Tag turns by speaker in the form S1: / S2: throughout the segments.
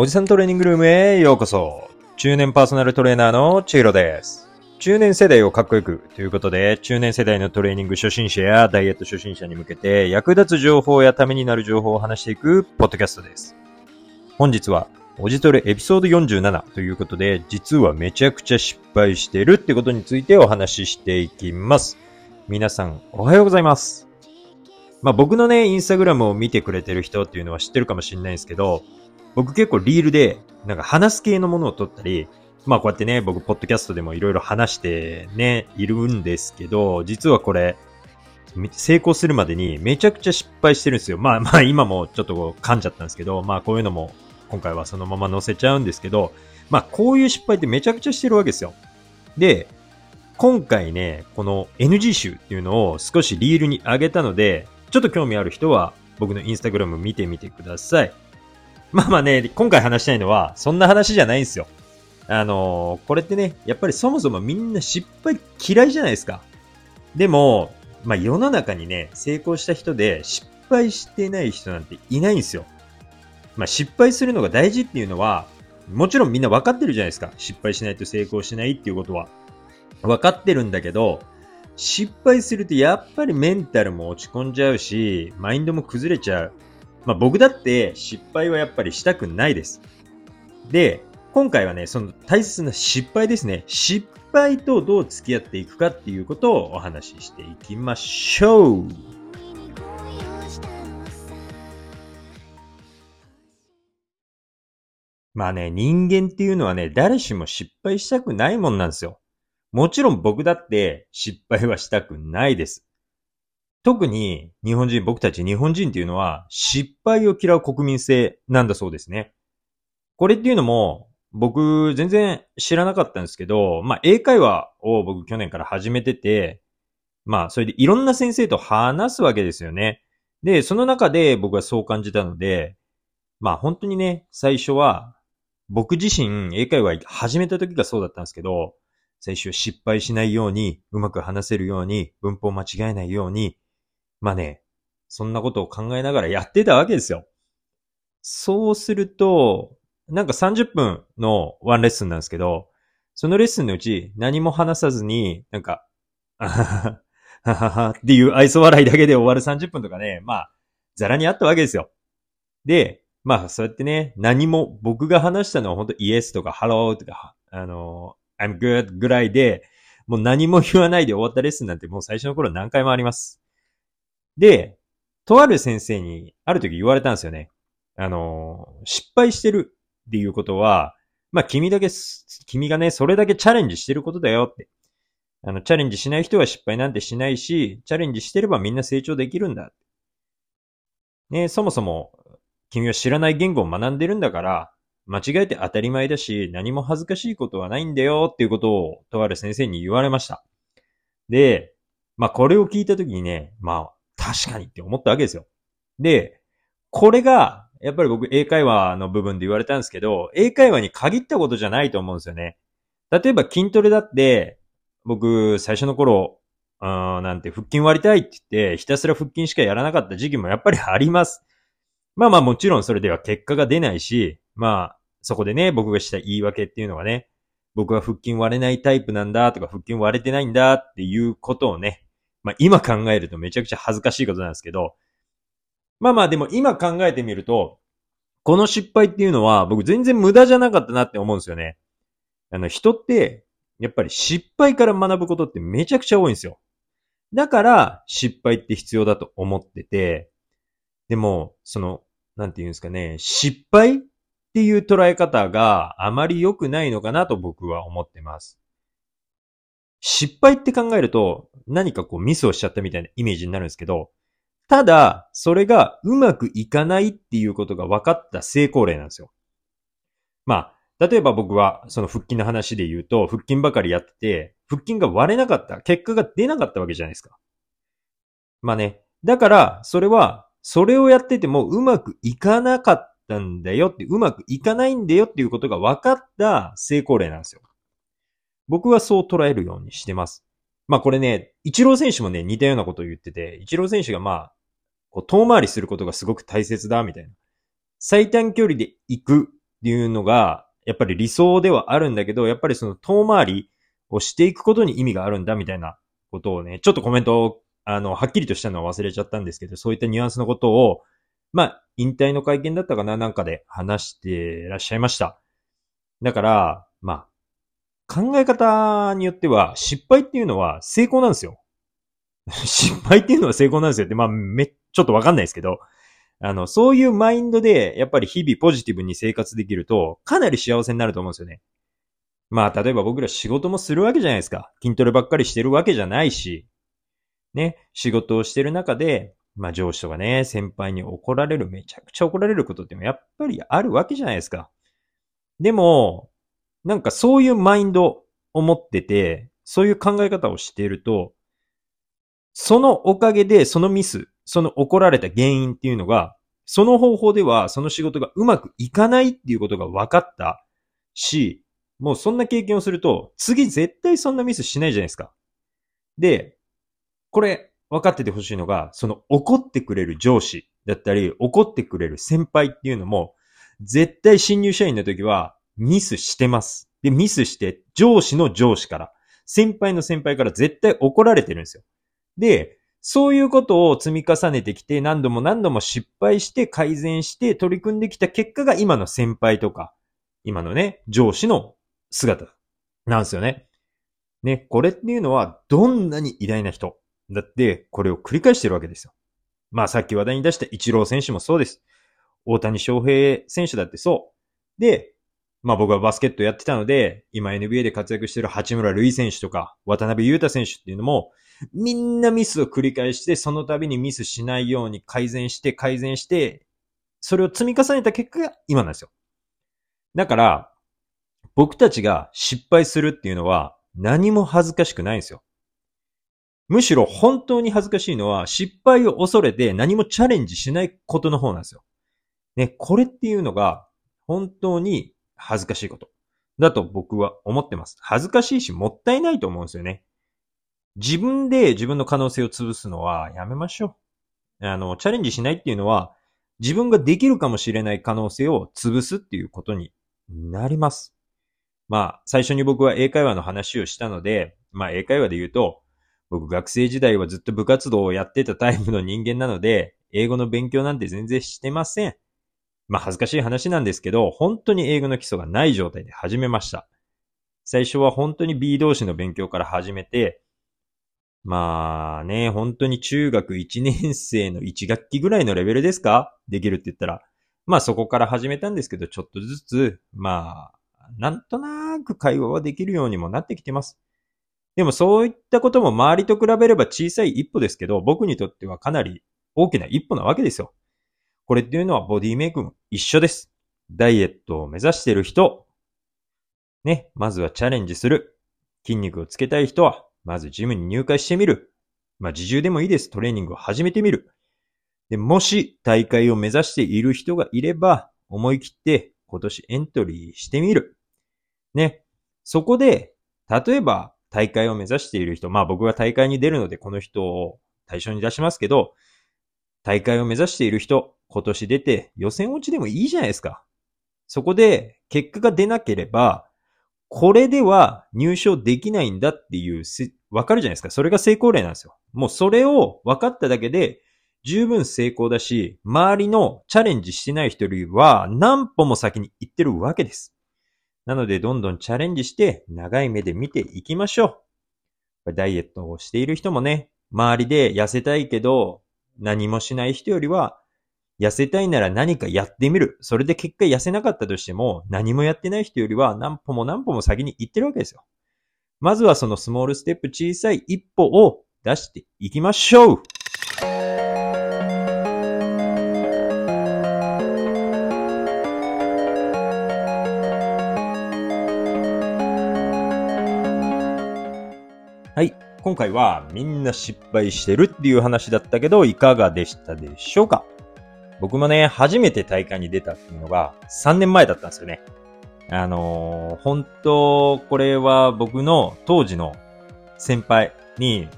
S1: おじさんトレーニングルームへようこそ。中年パーソナルトレーナーのチヒロです。中年世代をかっこよくということで、中年世代のトレーニング初心者やダイエット初心者に向けて役立つ情報やためになる情報を話していくポッドキャストです。本日は、おじトレエピソード47ということで、実はめちゃくちゃ失敗してるってことについてお話ししていきます。皆さん、おはようございます。まあ僕のね、インスタグラムを見てくれてる人っていうのは知ってるかもしれないんですけど、僕結構リールで、なんか話す系のものを撮ったり、まあこうやってね、僕ポッドキャストでもいろいろ話してね、いるんですけど、実はこれ、成功するまでにめちゃくちゃ失敗してるんですよ。まあまあ今もちょっと噛んじゃったんですけど、まあこういうのも今回はそのまま載せちゃうんですけど、まあこういう失敗ってめちゃくちゃしてるわけですよ。で、今回ね、この NG 集っていうのを少しリールに上げたので、ちょっと興味ある人は僕のインスタグラム見てみてください。まあまあね、今回話したいのは、そんな話じゃないんですよ。あのーこれってね、やっぱりそもそもみんな失敗嫌いじゃないですか。でも、まあ世の中にね、成功した人で失敗してない人なんていないんですよ。まあ失敗するのが大事っていうのは、もちろんみんな分かってるじゃないですか。失敗しないと成功しないっていうことは。分かってるんだけど、失敗するとやっぱりメンタルも落ち込んじゃうし、マインドも崩れちゃう。まあ僕だって失敗はやっぱりしたくないです。で、今回はね、その大切な失敗ですね。失敗とどう付き合っていくかっていうことをお話ししていきましょう。まあね、人間っていうのはね、誰しも失敗したくないもんなんですよ。もちろん僕だって失敗はしたくないです。特に日本人、僕たち日本人っていうのは失敗を嫌う国民性なんだそうですね。これっていうのも僕全然知らなかったんですけど、まあ英会話を僕去年から始めてて、まあそれでいろんな先生と話すわけですよね。で、その中で僕はそう感じたので、まあ本当にね、最初は僕自身英会話始めた時がそうだったんですけど、最初失敗しないように、うまく話せるように、文法間違えないように、まあね、そんなことを考えながらやってたわけですよ。そうすると、なんか30分のワンレッスンなんですけど、そのレッスンのうち何も話さずに、なんか、あはははははっていう愛想笑いだけで終わる30分とかね、まあ、ざらにあったわけですよ。で、まあ、そうやってね、何も僕が話したのは本当 Yes とかハローとか、あの、I'm good ぐらいで、もう何も言わないで終わったレッスンなんてもう最初の頃何回もあります。で、とある先生にある時言われたんですよね。あの、失敗してるっていうことは、まあ君だけ、君がね、それだけチャレンジしてることだよって。あの、チャレンジしない人は失敗なんてしないし、チャレンジしてればみんな成長できるんだ。ね、そもそも君は知らない言語を学んでるんだから、間違えて当たり前だし、何も恥ずかしいことはないんだよっていうことを、とある先生に言われました。で、まあこれを聞いたときにね、まあ確かにって思ったわけですよ。で、これが、やっぱり僕英会話の部分で言われたんですけど、英会話に限ったことじゃないと思うんですよね。例えば筋トレだって、僕最初の頃、あーなんて腹筋割りたいって言って、ひたすら腹筋しかやらなかった時期もやっぱりあります。まあまあもちろんそれでは結果が出ないし、まあそこでね、僕がした言い訳っていうのはね、僕は腹筋割れないタイプなんだとか腹筋割れてないんだっていうことをね、まあ今考えるとめちゃくちゃ恥ずかしいことなんですけど、まあまあでも今考えてみると、この失敗っていうのは僕全然無駄じゃなかったなって思うんですよね。あの人って、やっぱり失敗から学ぶことってめちゃくちゃ多いんですよ。だから失敗って必要だと思ってて、でも、その、なんていうんですかね、失敗っていう捉え方があまり良くないのかなと僕は思ってます。失敗って考えると何かこうミスをしちゃったみたいなイメージになるんですけど、ただ、それがうまくいかないっていうことが分かった成功例なんですよ。まあ、例えば僕はその腹筋の話で言うと、腹筋ばかりやってて、腹筋が割れなかった、結果が出なかったわけじゃないですか。まあね、だから、それはそれをやっててもうまくいかなかったんだよって、うまくいかないんだよっていうことが分かった成功例なんですよ。僕はそう捉えるようにしてます。まあこれね、イチロー選手もね、似たようなことを言ってて、イチロー選手がまあ、こう遠回りすることがすごく大切だ、みたいな。最短距離で行くっていうのが、やっぱり理想ではあるんだけど、やっぱりその遠回りをしていくことに意味があるんだみたいなことをね、ちょっとコメントを、あの、はっきりとしたのは忘れちゃったんですけど、そういったニュアンスのことを、まあ、引退の会見だったかななんかで話してらっしゃいました。だから、まあ、考え方によっては、失敗っていうのは成功なんですよ。失敗っていうのは成功なんですよって、まあ、め、ちょっとわかんないですけど、あの、そういうマインドで、やっぱり日々ポジティブに生活できると、かなり幸せになると思うんですよね。まあ、例えば僕ら仕事もするわけじゃないですか。筋トレばっかりしてるわけじゃないし、ね、仕事をしてる中で、まあ上司とかね、先輩に怒られる、めちゃくちゃ怒られることってやっぱりあるわけじゃないですか。でも、なんかそういうマインドを持ってて、そういう考え方をしていると、そのおかげでそのミス、その怒られた原因っていうのが、その方法ではその仕事がうまくいかないっていうことが分かったし、もうそんな経験をすると、次絶対そんなミスしないじゃないですか。で、これ分かっててほしいのが、その怒ってくれる上司だったり、怒ってくれる先輩っていうのも、絶対新入社員の時はミスしてます。で、ミスして上司の上司から、先輩の先輩から絶対怒られてるんですよ。で、そういうことを積み重ねてきて、何度も何度も失敗して改善して取り組んできた結果が今の先輩とか、今のね、上司の姿なんですよね。ね、これっていうのはどんなに偉大な人だって、これを繰り返してるわけですよ。まあさっき話題に出したイチロー選手もそうです。大谷翔平選手だってそう。で、まあ僕はバスケットやってたので、今 NBA で活躍してる八村塁選手とか、渡辺裕太選手っていうのも、みんなミスを繰り返して、その度にミスしないように改善して改善して、それを積み重ねた結果が今なんですよ。だから、僕たちが失敗するっていうのは何も恥ずかしくないんですよ。むしろ本当に恥ずかしいのは失敗を恐れて何もチャレンジしないことの方なんですよ。ね、これっていうのが本当に恥ずかしいこと。だと僕は思ってます。恥ずかしいしもったいないと思うんですよね。自分で自分の可能性を潰すのはやめましょう。あの、チャレンジしないっていうのは自分ができるかもしれない可能性を潰すっていうことになります。まあ、最初に僕は英会話の話をしたので、まあ英会話で言うと、僕学生時代はずっと部活動をやってたタイプの人間なので、英語の勉強なんて全然してません。まあ恥ずかしい話なんですけど、本当に英語の基礎がない状態で始めました。最初は本当に B 同士の勉強から始めて、まあね、本当に中学1年生の1学期ぐらいのレベルですか？できるって言ったら。まあそこから始めたんですけど、ちょっとずつ、まあ、なんとなく会話はできるようにもなってきてます。でもそういったことも周りと比べれば小さい一歩ですけど、僕にとってはかなり大きな一歩なわけですよ。これっていうのはボディメイクも一緒です。ダイエットを目指している人、ね、まずはチャレンジする。筋肉をつけたい人は、まずジムに入会してみる。まあ自重でもいいです。トレーニングを始めてみる。で、もし大会を目指している人がいれば、思い切って今年エントリーしてみる。ね。そこで、例えば大会を目指している人、まあ僕が大会に出るのでこの人を対象に出しますけど、大会を目指している人、今年出て予選落ちでもいいじゃないですか。そこで結果が出なければ、これでは入賞できないんだっていう、わかるじゃないですか。それが成功例なんですよ。もうそれを分かっただけで十分成功だし、周りのチャレンジしてない人よりは何歩も先に行ってるわけです。なので、どんどんチャレンジして、長い目で見ていきましょう。ダイエットをしている人もね、周りで痩せたいけど、何もしない人よりは、痩せたいなら何かやってみる。それで結果痩せなかったとしても、何もやってない人よりは何歩も何歩も先に行ってるわけですよ。まずはそのスモールステップ小さい一歩を出していきましょうはい。今回はみんな失敗してるっていう話だったけど、いかがでしたでしょうか？僕もね、初めて大会に出たっていうのが3年前だったんですよね。あのー、本当、これは僕の当時の先輩に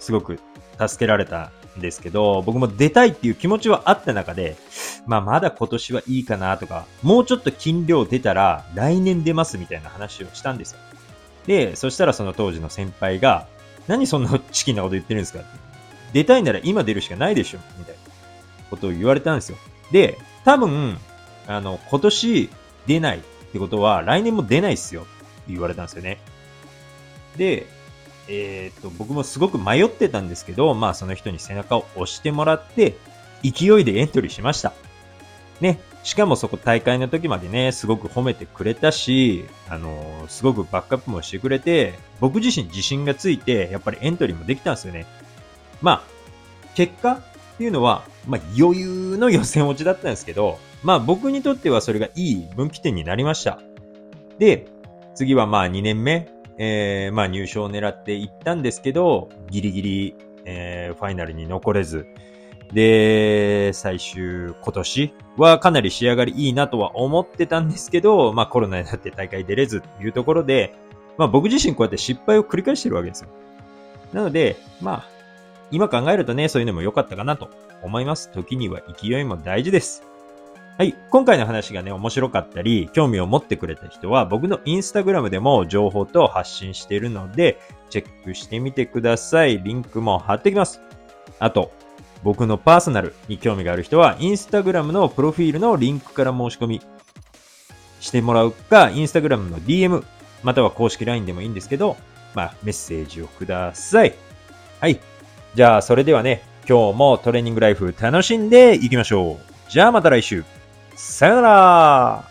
S1: すごく助けられたんですけど、僕も出たいっていう気持ちはあった中で、まあまだ今年はいいかなとか、もうちょっと金量出たら来年出ますみたいな話をしたんですよ。で、そしたらその当時の先輩が、何そんなチキンなこと言ってるんですか出たいなら今出るしかないでしょみたいなことを言われたんですよ。で、多分、あの、今年出ないってことは来年も出ないっすよって言われたんですよね。で、えー、っと、僕もすごく迷ってたんですけど、まあその人に背中を押してもらって、勢いでエントリーしました。ね。しかもそこ大会の時までね、すごく褒めてくれたし、あのー、すごくバックアップもしてくれて、僕自身自信がついて、やっぱりエントリーもできたんですよね。まあ、結果っていうのは、まあ余裕の予選落ちだったんですけど、まあ僕にとってはそれがいい分岐点になりました。で、次はまあ2年目、えー、まあ入賞を狙っていったんですけど、ギリギリ、えー、ファイナルに残れず、で、最終今年はかなり仕上がりいいなとは思ってたんですけど、まあコロナになって大会出れずっていうところで、まあ僕自身こうやって失敗を繰り返してるわけですよ。なので、まあ、今考えるとね、そういうのも良かったかなと思います。時には勢いも大事です。はい。今回の話がね、面白かったり、興味を持ってくれた人は、僕のインスタグラムでも情報と発信しているので、チェックしてみてください。リンクも貼ってきます。あと、僕のパーソナルに興味がある人は、インスタグラムのプロフィールのリンクから申し込みしてもらうか、インスタグラムの DM、または公式 LINE でもいいんですけど、まあ、メッセージをください。はい。じゃあ、それではね、今日もトレーニングライフ楽しんでいきましょう。じゃあまた来週。さよなら